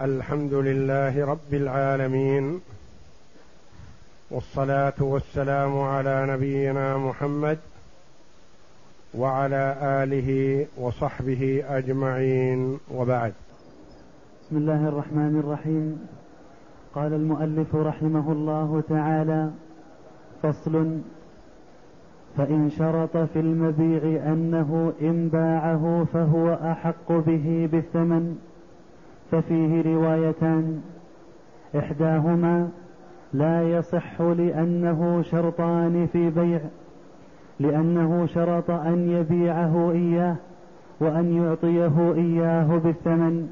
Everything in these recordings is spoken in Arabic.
الحمد لله رب العالمين والصلاة والسلام على نبينا محمد وعلى آله وصحبه أجمعين وبعد. بسم الله الرحمن الرحيم. قال المؤلف رحمه الله تعالى فصل فإن شرط في المبيع أنه إن باعه فهو أحق به بالثمن. ففيه روايتان. إحداهما لا يصح لأنه شرطان في بيع لأنه شرط أن يبيعه إياه وأن يعطيه إياه بالثمن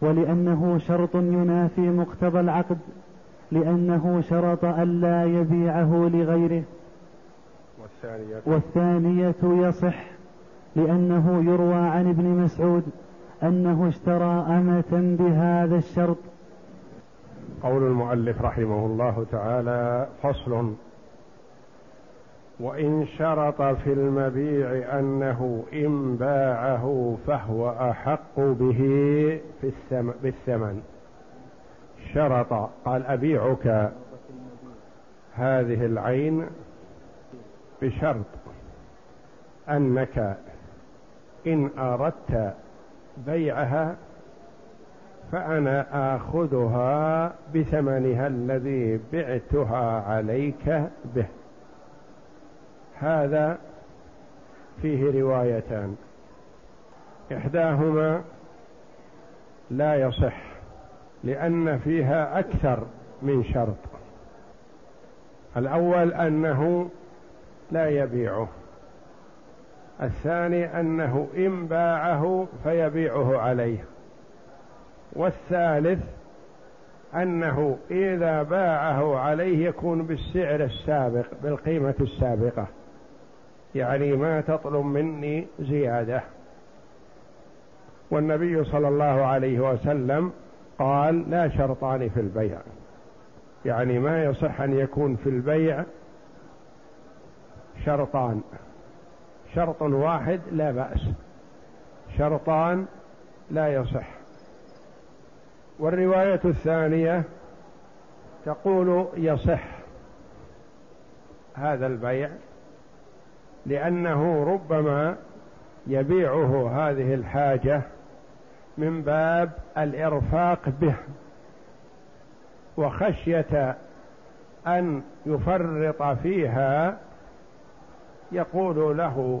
ولأنه شرط ينافي مقتضى العقد لأنه شرط أن لا يبيعه لغيره. والثانية, والثانية يصح لأنه يروى عن ابن مسعود. أنه اشترى أمة بهذا الشرط. قول المؤلف رحمه الله تعالى فصل وإن شرط في المبيع أنه إن باعه فهو أحق به في الثمن بالثمن. شرط قال أبيعك هذه العين بشرط أنك إن أردت بيعها فأنا آخذها بثمنها الذي بعتها عليك به. هذا فيه روايتان. إحداهما لا يصح لأن فيها أكثر من شرط. الأول أنه لا يبيعه. الثاني أنه إن باعه فيبيعه عليه. والثالث أنه إذا باعه عليه يكون بالسعر السابق بالقيمة السابقة. يعني ما تطلب مني زيادة. والنبي صلى الله عليه وسلم قال لا شرطان في البيع. يعني ما يصح أن يكون في البيع شرطان. شرط واحد لا بأس. شرطان لا يصح. والرواية الثانية تقول يصح هذا البيع لأنه ربما يبيعه هذه الحاجة من باب الإرفاق به وخشية أن يفرط فيها يقول له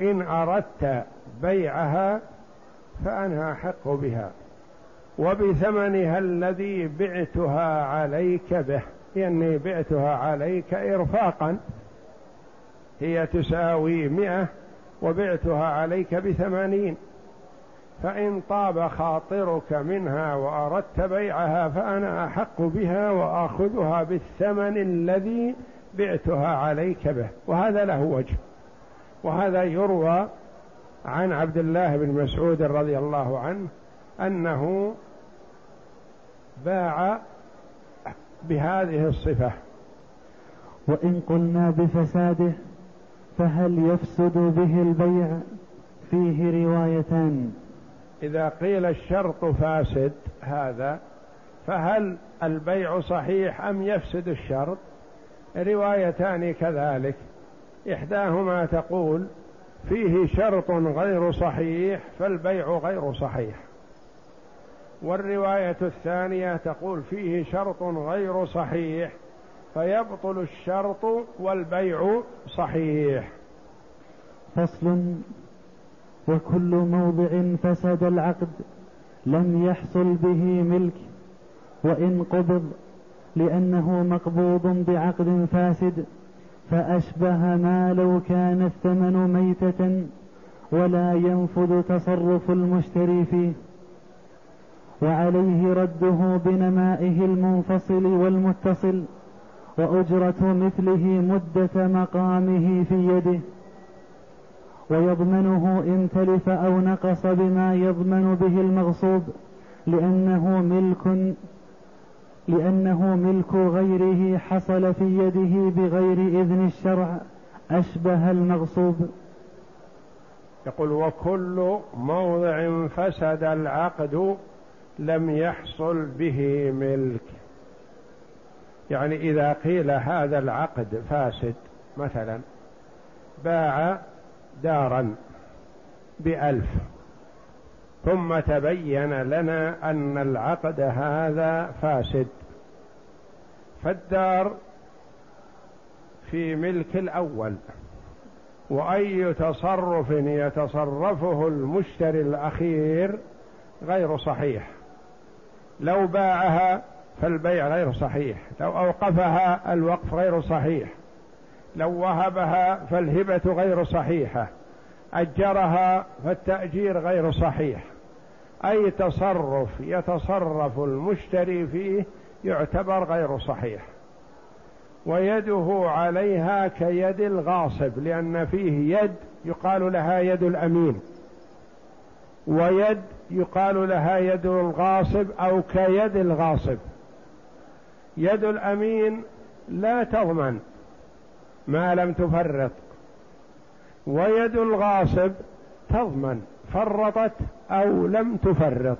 إن أردت بيعها فأنا أحق بها وبثمنها الذي بعتها عليك به لأني بعتها عليك إرفاقا هي تساوي مئة وبعتها عليك بثمانين فإن طاب خاطرك منها وأردت بيعها فأنا أحق بها وآخذها بالثمن الذي بعتها عليك به. وهذا له وجه. وهذا يروى عن عبد الله بن مسعود رضي الله عنه أنه باع بهذه الصفة. وإن قلنا بفساده فهل يفسد به البيع؟ فيه روايتان. إذا قيل الشرط فاسد هذا فهل البيع صحيح أم يفسد الشرط؟ روايتان كذلك. إحداهما تقول فيه شرط غير صحيح فالبيع غير صحيح. والرواية الثانية تقول فيه شرط غير صحيح فيبطل الشرط والبيع صحيح. فصل وكل موضع فسد العقد لم يحصل به ملك وإن قبض لأنه مقبوض بعقد فاسد فأشبه ما لو كان الثمن ميتة ولا ينفذ تصرف المشتري فيه. وعليه رده بنمائه المنفصل والمتصل وأجرة مثله مدة مقامه في يده. ويضمنه إن تلف أو نقص بما يضمن به المغصوب لأنه ملك لأنه ملك غيره حصل في يده بغير إذن الشرع أشبه المغصوب. يقول وكل موضع فسد العقد لم يحصل به ملك. يعني إذا قيل هذا العقد فاسد مثلا باع دارا بألف. ثم تبين لنا أن العقد هذا فاسد. فالدار في ملك الأول وأي تصرف يتصرفه المشتري الأخير غير صحيح. لو باعها فالبيع غير صحيح لو أوقفها الوقف غير صحيح لو وهبها فالهبة غير صحيحة أجرها فالتأجير غير صحيح. أي تصرف يتصرف المشتري فيه يعتبر غير صحيح. ويده عليها كيد الغاصب لأن فيه يد يقال لها يد الأمين ويد يقال لها يد الغاصب أو كيد الغاصب. يد الأمين لا تضمن ما لم تفرط ويد الغاصب تضمن فرطت أو لم تفرط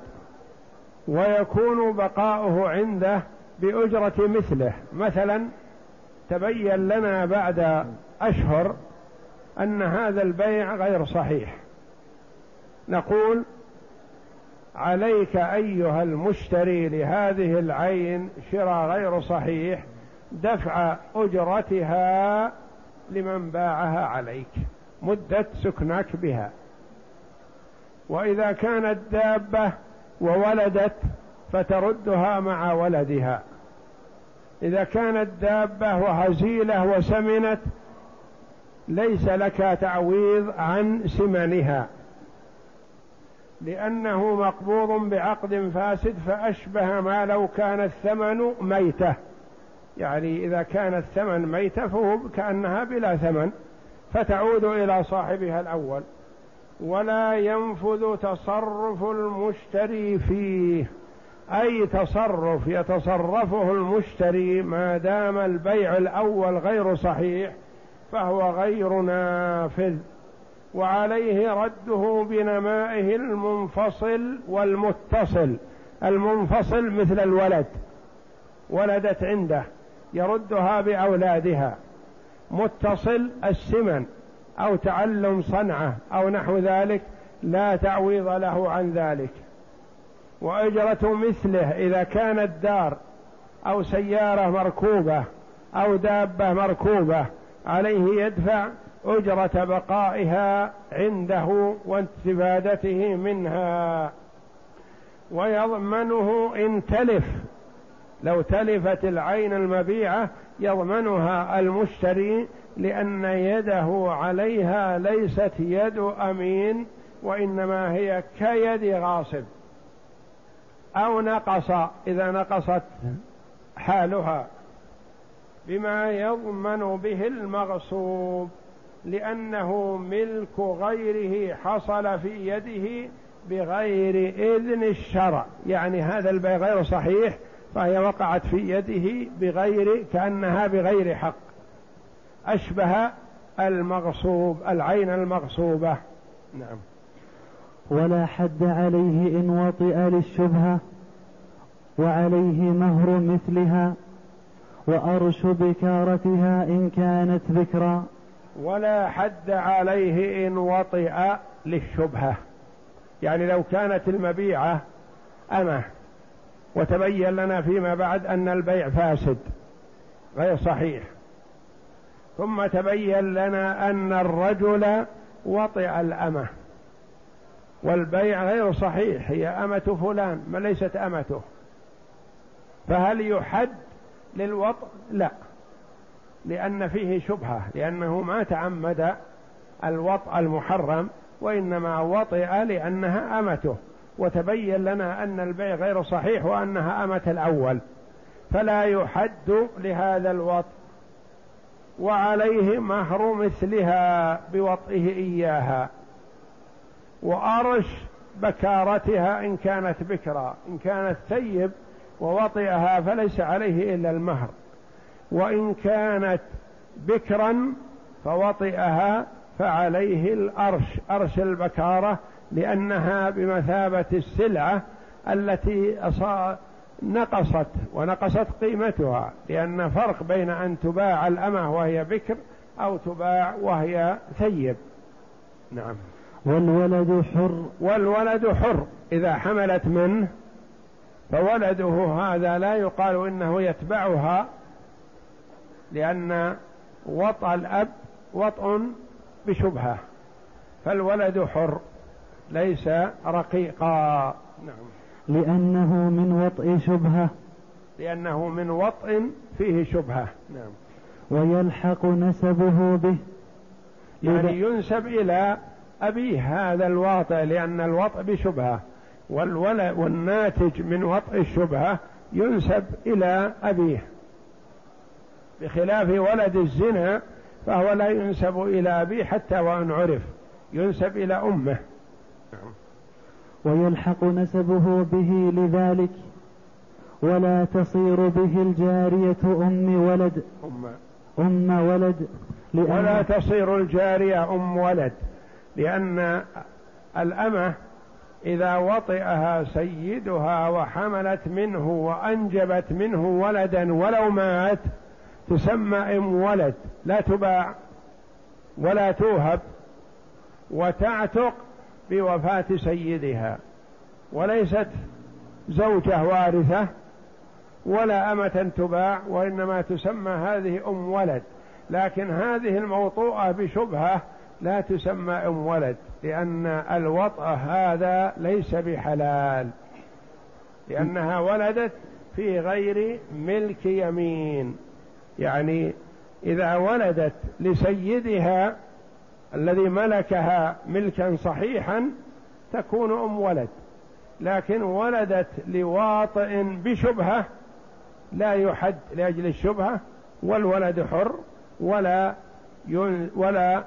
ويكون بقاؤه عنده بأجرة مثله. مثلا تبين لنا بعد أشهر أن هذا البيع غير صحيح. نقول عليك أيها المشتري لهذه العين شراء غير صحيح دفع أجرتها لمن باعها عليك مدة سكنك بها. وإذا كانت دابة وولدت فتردها مع ولدها. إذا كانت دابة وهزيلة وسمنت ليس لك تعويض عن سمنها. لأنه مقبوض بعقد فاسد فأشبه ما لو كان الثمن ميتة. يعني إذا كان الثمن ميتة فهو كأنها بلا ثمن. فتعود إلى صاحبها الأول. ولا ينفذ تصرف المشتري فيه. أي تصرف يتصرفه المشتري ما دام البيع الأول غير صحيح فهو غير نافذ. وعليه رده بنمائه المنفصل والمتصل. المنفصل مثل الولد ولدت عنده يردها بأولادها. متصل السمن. أو تعلم صنعه أو نحو ذلك لا تعويض له عن ذلك. وأجرة مثله إذا كانت دار أو سيارة مركوبة أو دابة مركوبة عليه يدفع أجرة بقائها عنده واستفادته منها. ويضمنه إن تلف لو تلفت العين المبيعة يضمنها المشتري لأن يده عليها ليست يد أمين وإنما هي كيد غاصب. أو نقص إذا نقصت حالها. بما يضمن به المغصوب لأنه ملك غيره حصل في يده بغير إذن الشرع. يعني هذا البيع غير صحيح فهي وقعت في يده بغير كأنها بغير حق. أشبه المغصوب العين المغصوبة. نعم. ولا حد عليه إن وطئ للشبهة وعليه مهر مثلها وأرش بكارتها إن كانت ذكرا. ولا حد عليه إن وطئ للشبهة. يعني لو كانت المبيعة أمه وتبين لنا فيما بعد أن البيع فاسد. غير صحيح. ثم تبين لنا أن الرجل وطئ الأمة والبيع غير صحيح هي أمة فلان ما ليست أمته. فهل يحد للوطء؟ لا لأن فيه شبهة لأنه ما تعمد الوطء المحرم وإنما وطئ لأنها أمته. وتبين لنا أن البيع غير صحيح وأنها أمة الأول. فلا يحد لهذا الوطء. وعليه مهر مثلها بوطئه إياها. وأرش بكارتها إن كانت بكرا إن كانت ثيب ووطئها فليس عليه إلا المهر. وإن كانت بكرا فوطئها فعليه الأرش أرش البكارة لأنها بمثابة السلعة التي نقصت ونقصت قيمتها لأن فرق بين أن تباع الأمة وهي بكر أو تباع وهي ثيب. نعم. والولد حر. والولد حر. إذا حملت منه فولده هذا لا يقال إنه يتبعها لأن وطأ الأب وطء بشبهة. فالولد حر ليس رقيقا. نعم. لأنه من وطء شبهة. لأنه من وطء فيه شبهة. نعم. ويلحق نسبه به. يعني ينسب إلى أبيه هذا الواطئ لأن الوطء بشبهة. والولد والناتج من وطء الشبهة ينسب إلى أبيه. بخلاف ولد الزنا فهو لا ينسب إلى أبيه حتى وإن عرف. ينسب إلى أمه. ويلحق نسبه به لذلك ولا تصير به الجارية أم ولد. أم, أم ولد ولا تصير الجارية أم ولد لأن الأمة إذا وطئها سيدها وحملت منه وأنجبت منه ولدا ولو مات تسمى أم ولد لا تباع ولا توهب وتعتق بوفاة سيدها وليست زوجة وارثة ولا أمة تباع وإنما تسمى هذه أم ولد. لكن هذه الموطوءة بشبهة لا تسمى أم ولد لأن الوطأ هذا ليس بحلال لأنها ولدت في غير ملك يمين. يعني إذا ولدت لسيدها الذي ملكها ملكا صحيحا تكون أم ولد. لكن ولدت لواطئ بشبهة لا يحد لأجل الشبهة والولد حر ولا ولا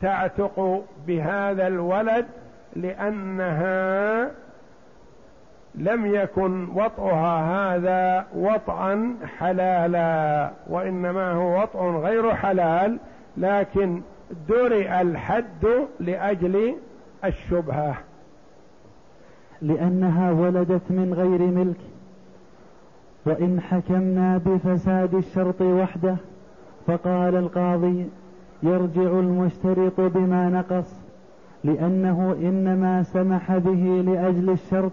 تعتق بهذا الولد لأنها لم يكن وطئها هذا وطئا حلالا وإنما هو وطء غير حلال لكن درئ الحد لأجل الشبهة. لأنها ولدت من غير ملك وإن حكمنا بفساد الشرط وحده فقال القاضي يرجع المشترط بما نقص لأنه إنما سمح به لأجل الشرط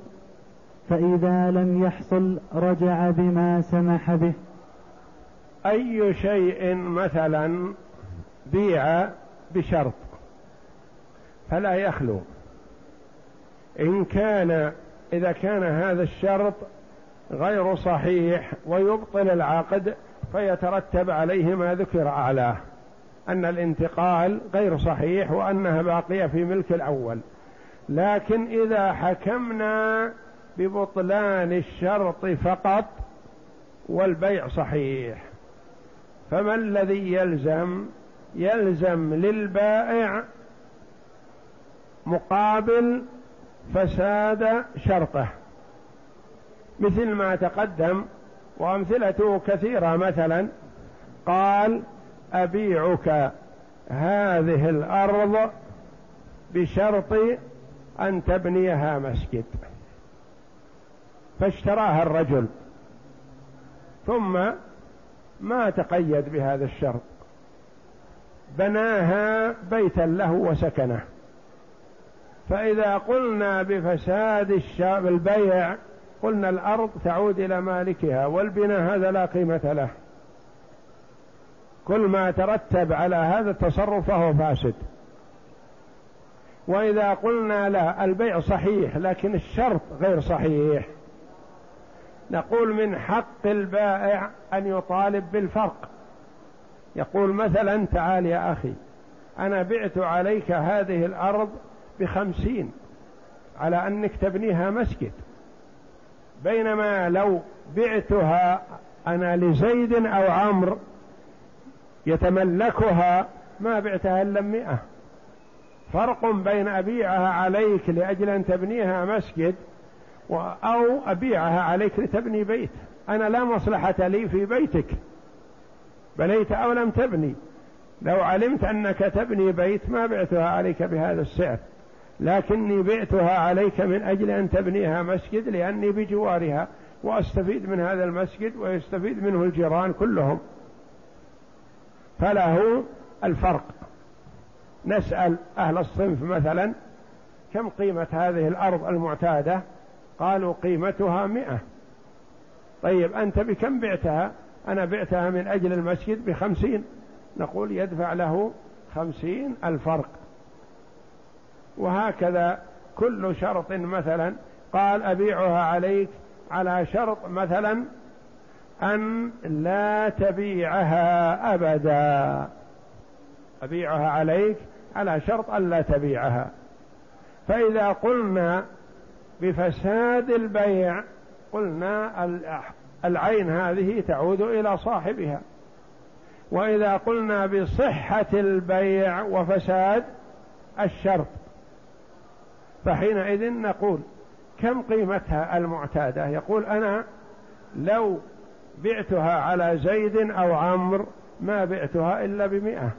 فإذا لم يحصل رجع بما سمح به. أي شيء مثلا بيع بشرط فلا يخلو. إن كان إذا كان هذا الشرط غير صحيح ويبطل العقد فيترتب عليه ما ذكر أعلاه أن الانتقال غير صحيح وأنها باقية في ملك الأول. لكن إذا حكمنا ببطلان الشرط فقط والبيع صحيح فما الذي يلزم يلزم للبائع مقابل فساد شرطه. مثل ما تقدم وأمثلته كثيرة مثلا قال أبيعك هذه الأرض بشرط أن تبنيها مسجد. فاشتراها الرجل ثم ما تقيد بهذا الشرط. بناها بيتا له وسكنه. فإذا قلنا بفساد البيع قلنا الأرض تعود إلى مالكها والبناء هذا لا قيمة له. كل ما ترتب على هذا التصرف فهو فاسد. وإذا قلنا لا البيع صحيح لكن الشرط غير صحيح. نقول من حق البائع أن يطالب بالفرق. يقول مثلا تعال يا أخي أنا بعت عليك هذه الأرض بخمسين على أنك تبنيها مسجد. بينما لو بعتها أنا لزيد أو عمرو يتملكها ما بعتها إلا مئة. فرق بين أبيعها عليك لأجل أن تبنيها مسجد أو أبيعها عليك لتبني بيت. أنا لا مصلحة لي في بيتك. بنيت أو لم تبني. لو علمت أنك تبني بيت ما بعتها عليك بهذا السعر. لكني بعتها عليك من أجل أن تبنيها مسجد لأني بجوارها. وأستفيد من هذا المسجد ويستفيد منه الجيران كلهم. فله الفرق. نسأل أهل الصنف مثلا كم قيمة هذه الأرض المعتادة؟ قالوا قيمتها مئة. طيب أنت بكم بعتها؟ أنا بعتها من أجل المسجد بخمسين. نقول يدفع له خمسين الفرق. وهكذا كل شرط مثلا. قال أبيعها عليك على شرط مثلا أن لا تبيعها أبدا. أبيعها عليك على شرط أن لا تبيعها. فإذا قلنا بفساد البيع قلنا العين هذه تعود إلى صاحبها. وإذا قلنا بصحة البيع وفساد الشرط فحينئذ نقول كم قيمتها المعتادة؟ يقول أنا لو بعتها على زيد أو عمرو ما بعتها إلا بمئة.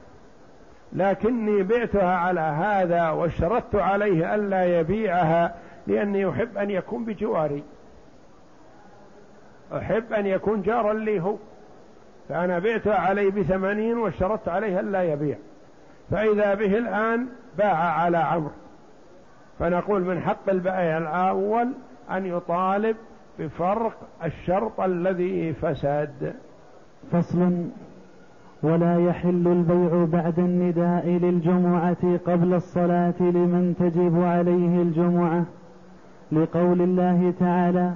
لكني بعتها على هذا واشترطت عليه ألا يبيعها لأني أحب أن يكون بجواري. أحب أن يكون جارا لي هو. فأنا بعتها عليه بثمانين واشترطت عليه ألا يبيع. فإذا به الآن باع على عمرو. فنقول من حق البائع الأول أن يطالب بفرق الشرط الذي فسد فصل. ولا يحل البيع بعد النداء للجمعة قبل الصلاة لمن تجب عليه الجمعة. لقول الله تعالى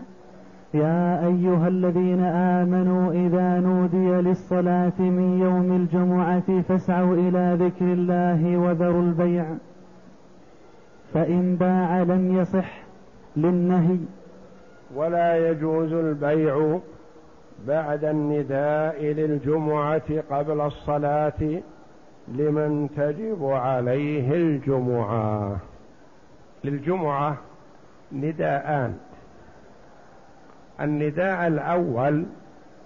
يا أيها الذين آمنوا إذا نودي للصلاة من يوم الجمعة فاسعوا إلى ذكر الله وذروا البيع. فإن باع لم يصح للنهي. ولا يجوز البيع بعد النداء للجمعة قبل الصلاة لمن تجب عليه الجمعة. للجمعة نداءان. النداء الأول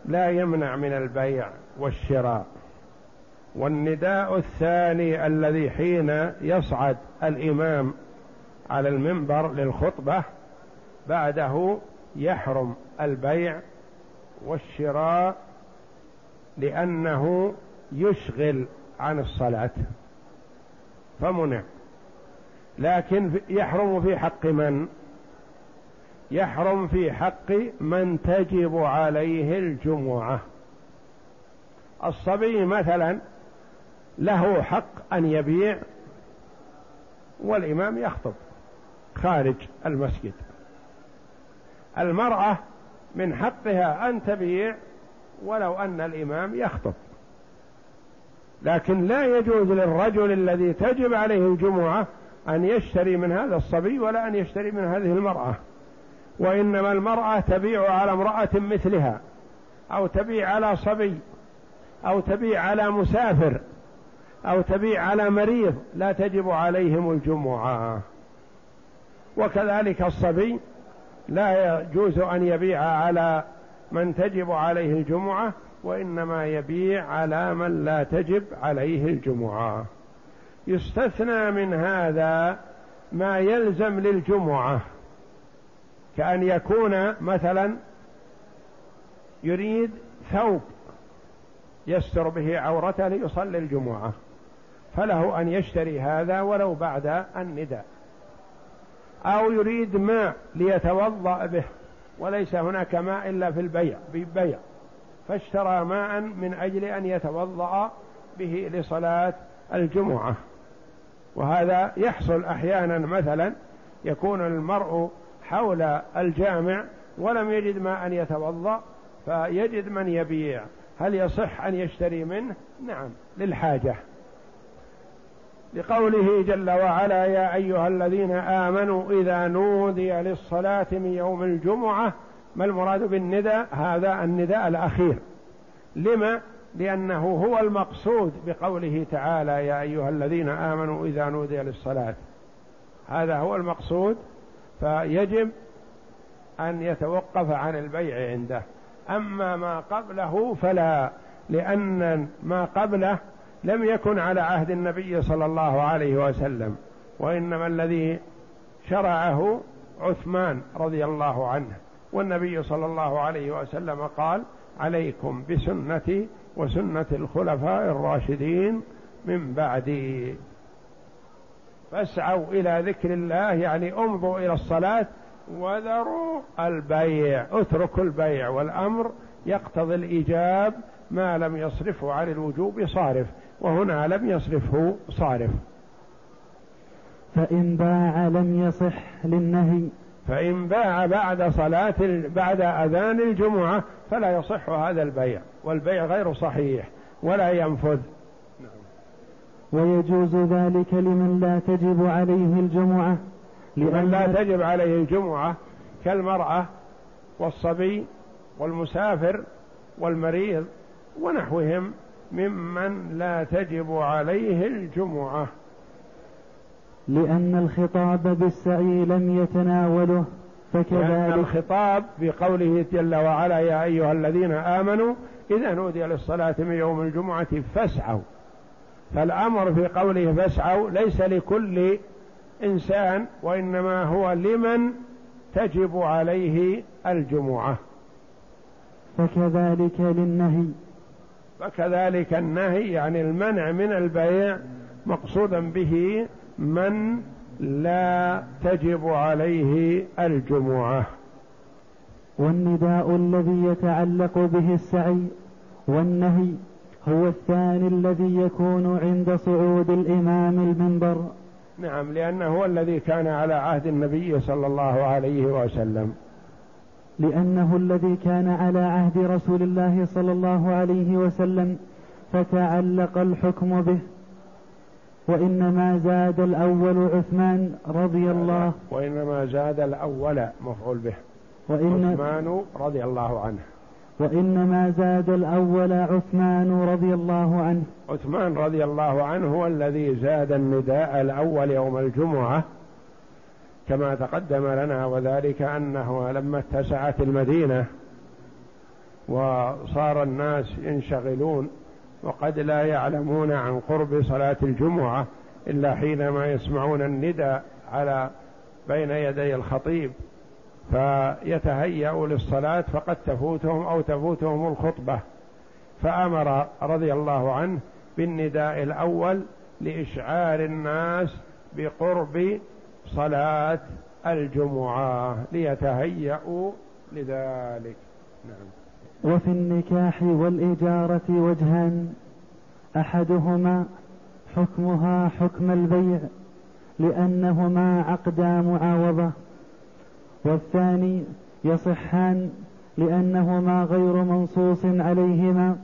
لا يمنع من البيع والشراء والنداء الثاني الذي حين يصعد الإمام على المنبر للخطبة بعده يحرم البيع والشراء لأنه يشغل عن الصلاة فمنع. لكن يحرم في حق من؟ يحرم في حق من تجب عليه الجمعة. الصبي مثلا له حق أن يبيع والإمام يخطب خارج المسجد. المرأة من حقها أن تبيع ولو أن الإمام يخطب. لكن لا يجوز للرجل الذي تجب عليه الجمعة أن يشتري من هذا الصبي ولا أن يشتري من هذه المرأة. وإنما المرأة تبيع على امرأة مثلها أو تبيع على صبي أو تبيع على مسافر أو تبيع على مريض لا تجب عليهم الجمعة. وكذلك الصبي لا يجوز أن يبيع على من تجب عليه الجمعة وإنما يبيع على من لا تجب عليه الجمعة. يستثنى من هذا ما يلزم للجمعة. كأن يكون مثلا يريد ثوب يستر به عورته ليصلي الجمعة فله أن يشتري هذا ولو بعد النداء. أو يريد ماء ليتوضأ به وليس هناك ماء إلا في البيع ببيع فاشترى ماء من أجل أن يتوضأ به لصلاة الجمعة. وهذا يحصل أحيانا مثلا يكون المرء حول الجامع ولم يجد ماء يتوضأ فيجد من يبيع. هل يصح أن يشتري منه؟ نعم للحاجة. لقوله جل وعلا يا أيها الذين آمنوا إذا نودي للصلاة من يوم الجمعة ما المراد بالنداء؟ هذا النداء الأخير. لما؟ لأنه هو المقصود بقوله تعالى يا أيها الذين آمنوا إذا نودي للصلاة. هذا هو المقصود فيجب أن يتوقف عن البيع عنده. أما ما قبله فلا لأن ما قبله لم يكن على عهد النبي صلى الله عليه وسلم وإنما الذي شرعه عثمان رضي الله عنه. والنبي صلى الله عليه وسلم قال عليكم بسنتي وسنة الخلفاء الراشدين من بعدي. فاسعوا إلى ذكر الله يعني امضوا إلى الصلاة وذروا البيع. اتركوا البيع والأمر يقتضي الإيجاب ما لم يصرفه عن الوجوب صارف وهنا لم يصرفه صارف. فإن باع لم يصح للنهي. فإن باع بعد صلاة بعد أذان الجمعة فلا يصح هذا البيع والبيع غير صحيح ولا ينفذ. ويجوز ذلك لمن لا تجب عليه الجمعة. لمن لا تجب عليه الجمعة كالمرأة والصبي والمسافر والمريض ونحوهم ممن لا تجب عليه الجمعة. لأن الخطاب بالسعي لم يتناوله فكذلك لأن الخطاب بقوله جل وعلا يا أيها الذين آمنوا إذا نودي للصلاة من يوم الجمعة فاسعوا. فالأمر في قوله فاسعوا ليس لكل إنسان وإنما هو لمن تجب عليه الجمعة. فكذلك للنهي. فكذلك النهي يعني المنع من البيع مقصودا به من لا تجب عليه الجمعة. والنداء الذي يتعلق به السعي والنهي. هو الثاني الذي يكون عند صعود الإمام المنبر. نعم لأنه هو الذي كان على عهد النبي صلى الله عليه وسلم. لأنه الذي كان على عهد رسول الله صلى الله عليه وسلم فتعلق الحكم به. وإنما زاد الأول عثمان رضي الله. وإنما زاد الأول مفعول به. وإن عثمان رضي الله عنه. وإنما زاد الأول عثمان رضي الله عنه. عثمان رضي الله عنه هو الذي زاد النداء الأول يوم الجمعة كما تقدم لنا وذلك أنه لما اتسعت المدينة وصار الناس ينشغلون وقد لا يعلمون عن قرب صلاة الجمعة إلا حينما يسمعون الندى على بين يدي الخطيب فيتهيأوا للصلاة فقد تفوتهم أو تفوتهم الخطبة. فأمر رضي الله عنه بالنداء الأول لإشعار الناس بقرب صلاة الجمعة ليتهيأوا لذلك. نعم. وفي النكاح والإجارة وجهان أحدهما حكمها حكم البيع لأنهما عقدا معاوضة. والثاني يصحان لأنهما غير منصوص عليهما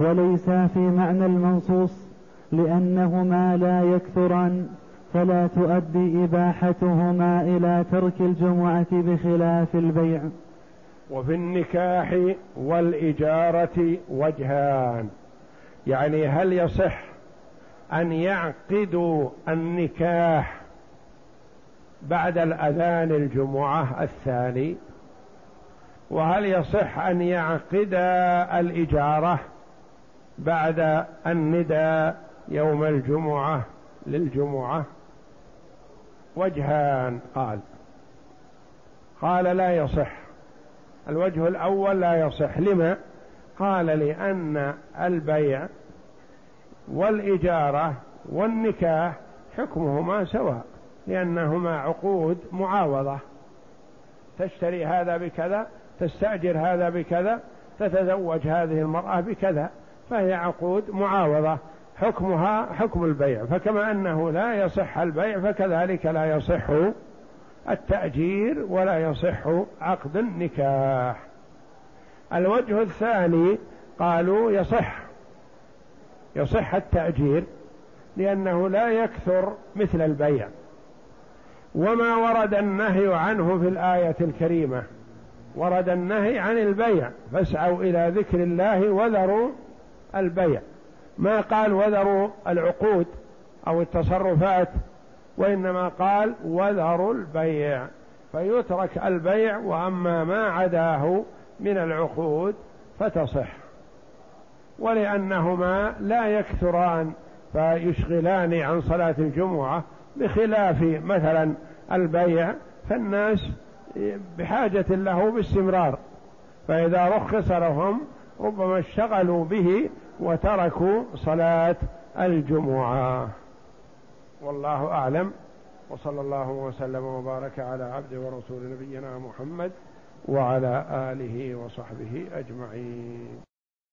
وليس في معنى المنصوص لأنهما لا يكثران فلا تؤدي إباحتهما إلى ترك الجمعة بخلاف البيع. وفي النكاح والإجارة وجهان. يعني هل يصح أن يعقدوا النكاح بعد الأذان الجمعة الثاني وهل يصح أن يعقد الإجارة بعد الندى يوم الجمعة للجمعة؟ وجهان قال. قال لا يصح. الوجه الأول لا يصح. لما؟ قال لأن البيع والإجارة والنكاح حكمهما سواء. لأنهما عقود معاوضة. تشتري هذا بكذا تستأجر هذا بكذا تتزوج هذه المرأة بكذا فهي عقود معاوضة. حكمها حكم البيع فكما أنه لا يصح البيع فكذلك لا يصح التأجير ولا يصح عقد النكاح. الوجه الثاني قالوا يصح يصح التأجير لأنه لا يكثر مثل البيع. وما ورد النهي عنه في الآية الكريمة. ورد النهي عن البيع. فاسعوا إلى ذكر الله وذروا البيع. ما قال وذروا العقود أو التصرفات وإنما قال وذروا البيع. فيترك البيع وأما ما عداه من العقود فتصح. ولأنهما لا يكثران فيشغلان عن صلاة الجمعة بخلاف مثلا البيع فالناس بحاجة له باستمرار. فإذا رخص لهم ربما اشتغلوا به وتركوا صلاة الجمعة. والله أعلم. وصلى الله وسلم وبارك على عبد ورسول نبينا محمد وعلى آله وصحبه أجمعين.